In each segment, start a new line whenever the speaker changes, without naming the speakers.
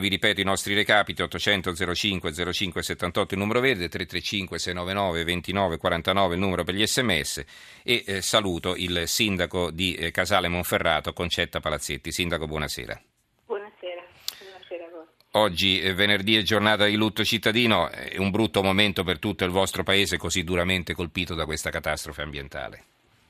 Vi ripeto i nostri recapiti 800 05 05 78 il numero verde, 335 699 29 49 il numero per gli sms e eh, saluto il sindaco di eh, Casale Monferrato Concetta Palazzetti. Sindaco buonasera.
Buonasera, buonasera a voi.
Oggi eh, venerdì è giornata di lutto cittadino, è un brutto momento per tutto il vostro paese così duramente colpito da questa catastrofe ambientale.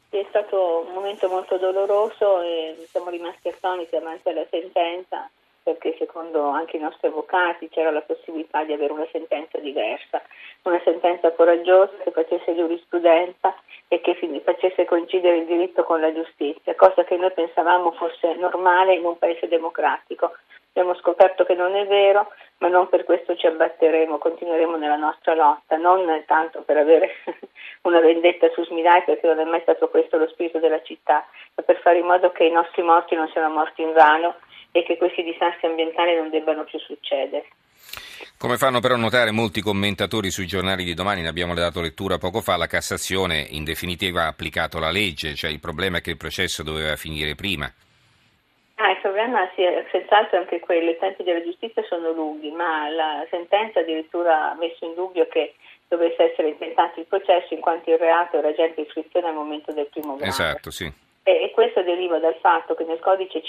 È stato un momento molto doloroso e siamo rimasti attoniti davanti alla sentenza perché secondo anche i nostri avvocati c'era la possibilità di avere una sentenza diversa, una sentenza coraggiosa che facesse giurisprudenza e che facesse coincidere il diritto con la giustizia, cosa che noi pensavamo fosse normale in un paese democratico. Abbiamo scoperto che non è vero, ma non per questo ci abbatteremo, continueremo nella nostra lotta, non tanto per avere una vendetta su Smilai, perché non è mai stato questo lo spirito della città, ma per fare in modo che i nostri morti non siano morti in vano e che questi disastri ambientali non debbano più succedere.
Come fanno però notare molti commentatori sui giornali di domani, ne abbiamo dato lettura poco fa, la Cassazione in definitiva ha applicato la legge, cioè il problema è che il processo doveva finire prima.
Ah, il problema sì, è senz'altro anche quello, i tempi della giustizia sono lunghi, ma la sentenza addirittura ha messo in dubbio che dovesse essere intentato il processo in quanto il reato era già in prescrizione al momento del primo grado.
Esatto, sì.
E questo deriva dal fatto che nel codice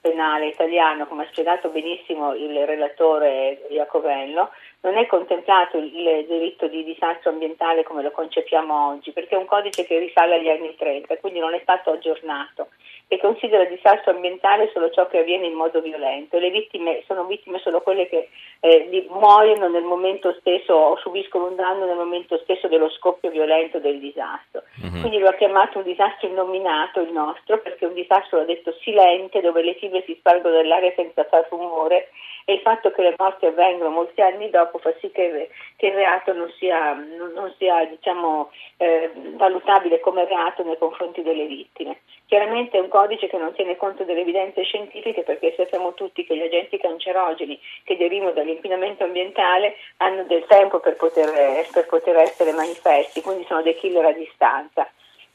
penale italiano, come ha spiegato benissimo il relatore Iacovello, non è contemplato il diritto di disastro ambientale come lo concepiamo oggi, perché è un codice che risale agli anni 30, quindi non è stato aggiornato e considera disastro ambientale solo ciò che avviene in modo violento. Le vittime sono vittime solo quelle che eh, muoiono nel momento stesso o subiscono un danno nel momento stesso dello scoppio violento del disastro. Mm-hmm. Quindi lo ha chiamato un disastro innominato il nostro, perché è un disastro, l'ha detto, silente, dove le fibre si spargono nell'aria senza far rumore e il fatto che le morti avvengono molti anni dopo fa sì che, che il reato non sia, non sia diciamo, eh, valutabile come reato nei confronti delle vittime. Chiaramente è un codice che non tiene conto delle evidenze scientifiche perché sappiamo tutti che gli agenti cancerogeni che derivano dall'inquinamento ambientale hanno del tempo per poter, per poter essere manifesti, quindi sono dei killer a distanza.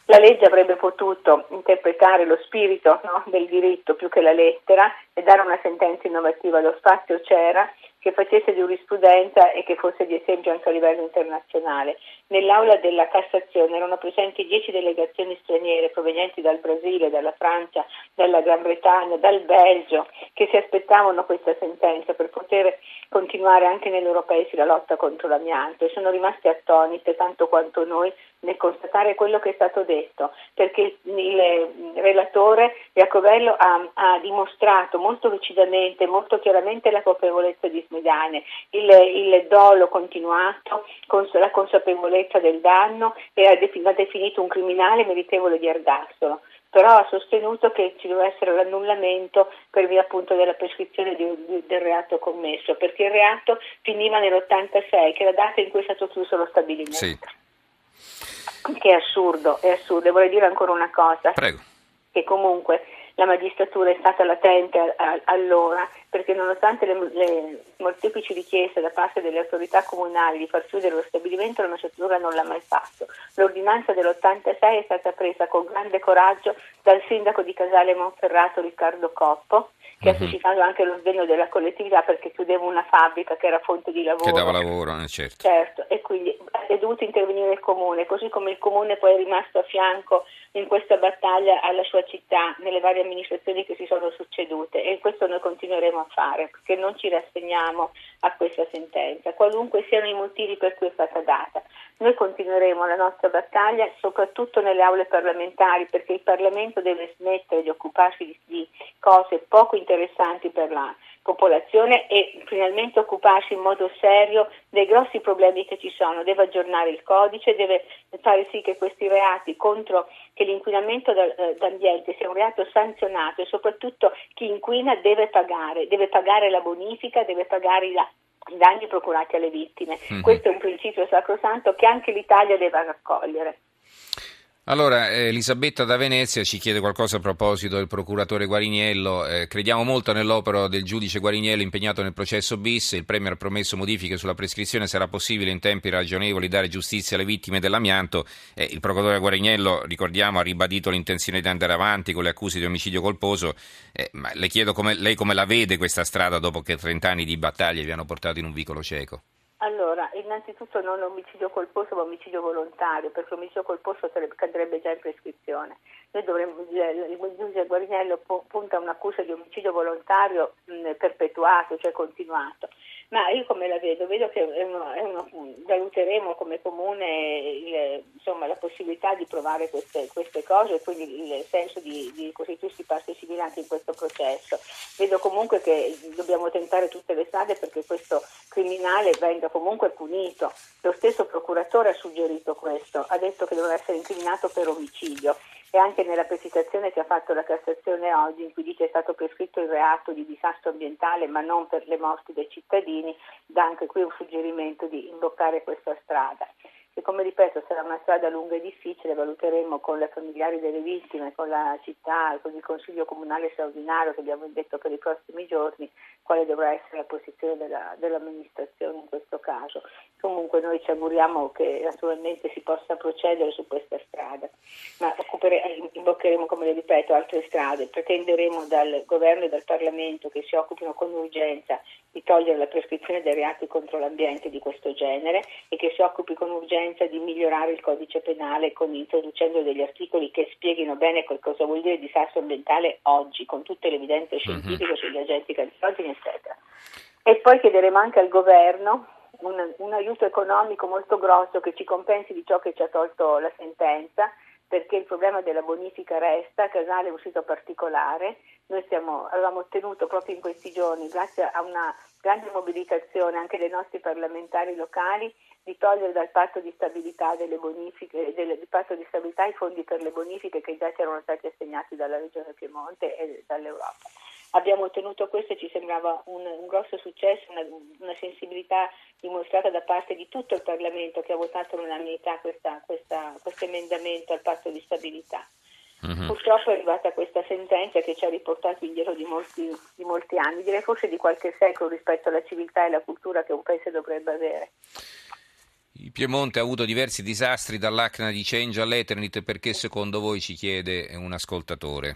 La legge avrebbe potuto interpretare lo spirito no, del diritto più che la lettera e dare una sentenza innovativa. Lo spazio c'era, che facesse giurisprudenza e che fosse di esempio anche a livello internazionale. Nell'aula della Cassazione erano presenti dieci delegazioni straniere provenienti dal Brasile, dalla Francia, dalla Gran Bretagna, dal Belgio, che si aspettavano questa sentenza per poter continuare anche nei loro paesi la lotta contro l'amianto. E sono rimaste attonite tanto quanto noi nel constatare quello che è stato detto, perché il relatore Iacovello ha, ha dimostrato molto lucidamente, molto chiaramente la colpevolezza di Smidane, il, il dolo continuato, con la consapevolezza del danno e ha definito un criminale meritevole di ergastolo però ha sostenuto che ci deve essere l'annullamento per via appunto della prescrizione di, di, del reato commesso, perché il reato finiva nell'86, che è la data in cui è stato chiuso lo stabilimento. Sì. Che è assurdo, è assurdo. E vorrei dire ancora una cosa.
Prego.
Che comunque la magistratura è stata latente a, a, allora perché nonostante le, le, molteplici richieste da parte delle autorità comunali di far chiudere lo stabilimento la magistratura non l'ha mai fatto. L'ordinanza dell'86 è stata presa con grande coraggio dal sindaco di Casale Monferrato Riccardo Coppo che ha mhm. suscitato anche lo sdegno della collettività perché chiudeva una fabbrica che era fonte di lavoro.
Che dava lavoro, eh, certo.
Certo, e quindi è dovuto intervenire il comune, così come il comune poi è rimasto a fianco in questa battaglia alla sua città, nelle varie amministrazioni che si sono succedute e questo noi continueremo a fare perché non ci rassegniamo a questa sentenza, qualunque siano i motivi per cui è stata data. Noi continueremo la nostra battaglia soprattutto nelle aule parlamentari perché il Parlamento deve smettere di occuparsi di, cose poco interessanti per la popolazione e finalmente occuparsi in modo serio dei grossi problemi che ci sono, deve aggiornare il codice, deve fare sì che questi reati contro che l'inquinamento eh, d'ambiente sia un reato sanzionato e soprattutto chi inquina deve pagare, deve pagare la bonifica, deve pagare i danni procurati alle vittime. Mm-hmm. Questo è un principio sacrosanto che anche l'Italia deve raccogliere.
Allora, eh, Elisabetta da Venezia ci chiede qualcosa a proposito del procuratore Guariniello. Eh, crediamo molto nell'opera del giudice Guariniello impegnato nel processo bis. Il Premier ha promesso modifiche sulla prescrizione. Sarà possibile in tempi ragionevoli dare giustizia alle vittime dell'amianto. Eh, il procuratore Guariniello, ricordiamo, ha ribadito l'intenzione di andare avanti con le accuse di omicidio colposo. Eh, ma le chiedo come, lei come la vede questa strada dopo che 30 anni di battaglie vi hanno portato in un vicolo cieco.
Allora, innanzitutto non omicidio colposo ma omicidio volontario, perché omicidio colposo cadrebbe già in prescrizione. Noi dovremmo, il giudice Guarinello punta un'accusa di omicidio volontario mh, perpetuato, cioè continuato. Ma io come la vedo? Vedo che è uno, è uno, valuteremo come comune il, insomma, la possibilità di provare queste, queste, cose e quindi il senso di, di costituirsi parte civile anche in questo processo. Vedo comunque che dobbiamo tentare tutte le strade perché questo criminale venga comunque punito. Lo stesso procuratore ha suggerito questo, ha detto che dovrà essere incriminato per omicidio e anche nella precisazione che ha fatto la Cassazione oggi, in cui dice che è stato prescritto il reato di disastro ambientale ma non per le morti dei cittadini, dà anche qui un suggerimento di imboccare questa strada che come ripeto sarà una strada lunga e difficile, valuteremo con le familiari delle vittime, con la città, con il Consiglio Comunale straordinario che abbiamo detto per i prossimi giorni quale dovrà essere la posizione della, dell'amministrazione in questo caso. Comunque noi ci auguriamo che naturalmente si possa procedere su questa strada, ma imboccheremo, come le ripeto, altre strade, pretenderemo dal governo e dal Parlamento che si occupino con urgenza di togliere la prescrizione dei reati contro l'ambiente di questo genere e che si occupi con urgenza di migliorare il codice penale con, introducendo degli articoli che spieghino bene cosa vuol dire disastro ambientale oggi, con tutte le evidenze mhm. scientifiche uh-huh. sugli agenti cancerogeni, eccetera. E poi chiederemo anche al governo un, un aiuto economico molto grosso che ci compensi di ciò che ci ha tolto la sentenza perché il problema della bonifica resta, Casale è un sito particolare, noi stiamo, avevamo ottenuto proprio in questi giorni, grazie a una grande mobilitazione anche dei nostri parlamentari locali, di togliere dal patto di stabilità, del, patto di stabilità i fondi per le bonifiche che già ci erano stati assegnati dalla Regione Piemonte e dall'Europa. Abbiamo ottenuto questo e ci sembrava un, un grosso successo, una, una, sensibilità dimostrata da parte di tutto il Parlamento che ha votato all'unanimità questo emendamento al patto di stabilità. Uh-huh. Purtroppo è arrivata questa sentenza che ci ha riportato indietro di molti, di molti anni, direi forse di qualche secolo rispetto alla civiltà e alla cultura che un paese dovrebbe avere.
Il Piemonte ha avuto diversi disastri dall'Acna di Change all'Eternit perché secondo voi ci chiede un ascoltatore?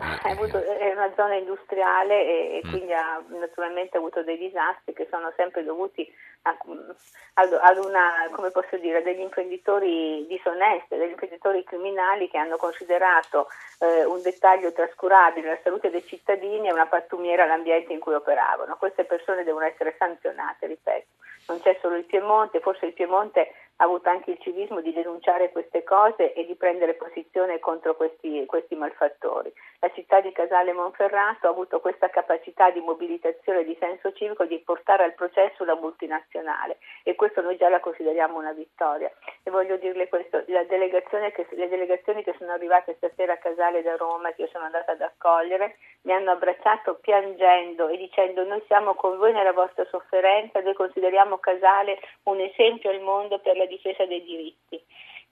Eh, avuto, è una zona industriale e, e mm. quindi ha naturalmente avuto dei disastri che sono sempre dovuti ad una, come posso dire, degli imprenditori disonesti, degli imprenditori criminali che hanno considerato eh, un dettaglio trascurabile la salute dei cittadini e una pattumiera all'ambiente in cui operavano. Queste persone devono essere sanzionate, ripeto. Non c'è solo il Piemonte, forse il Piemonte ha avuto anche il civismo di denunciare queste cose e di prendere posizione contro questi, questi malfattori. La città di Casale Monferrato ha avuto questa capacità di mobilitazione di senso civico di portare al processo la multinazionale e questo noi già la consideriamo una vittoria. E voglio dirle questo, che, le delegazioni che sono arrivate stasera a Casale da Roma, che io sono andata ad accogliere, mi hanno abbracciato piangendo e dicendo noi siamo con voi nella vostra sofferenza, noi consideriamo Casale un esempio al mondo per la difesa dei diritti.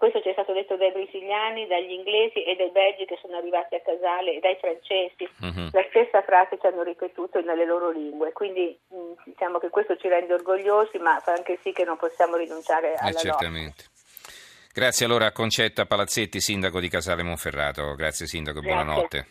Questo ci è stato detto dai brasiliani, dagli inglesi e dai belgi che sono arrivati a Casale e dai francesi. Uh-huh. La stessa frase ci hanno ripetuto nelle loro lingue. Quindi mh, mm, diciamo che questo ci rende orgogliosi, ma fa anche sì che non possiamo rinunciare alla eh,
certamente. Grazie allora a Concetta Palazzetti, sindaco di Casale Monferrato. Grazie sindaco, Grazie. buonanotte.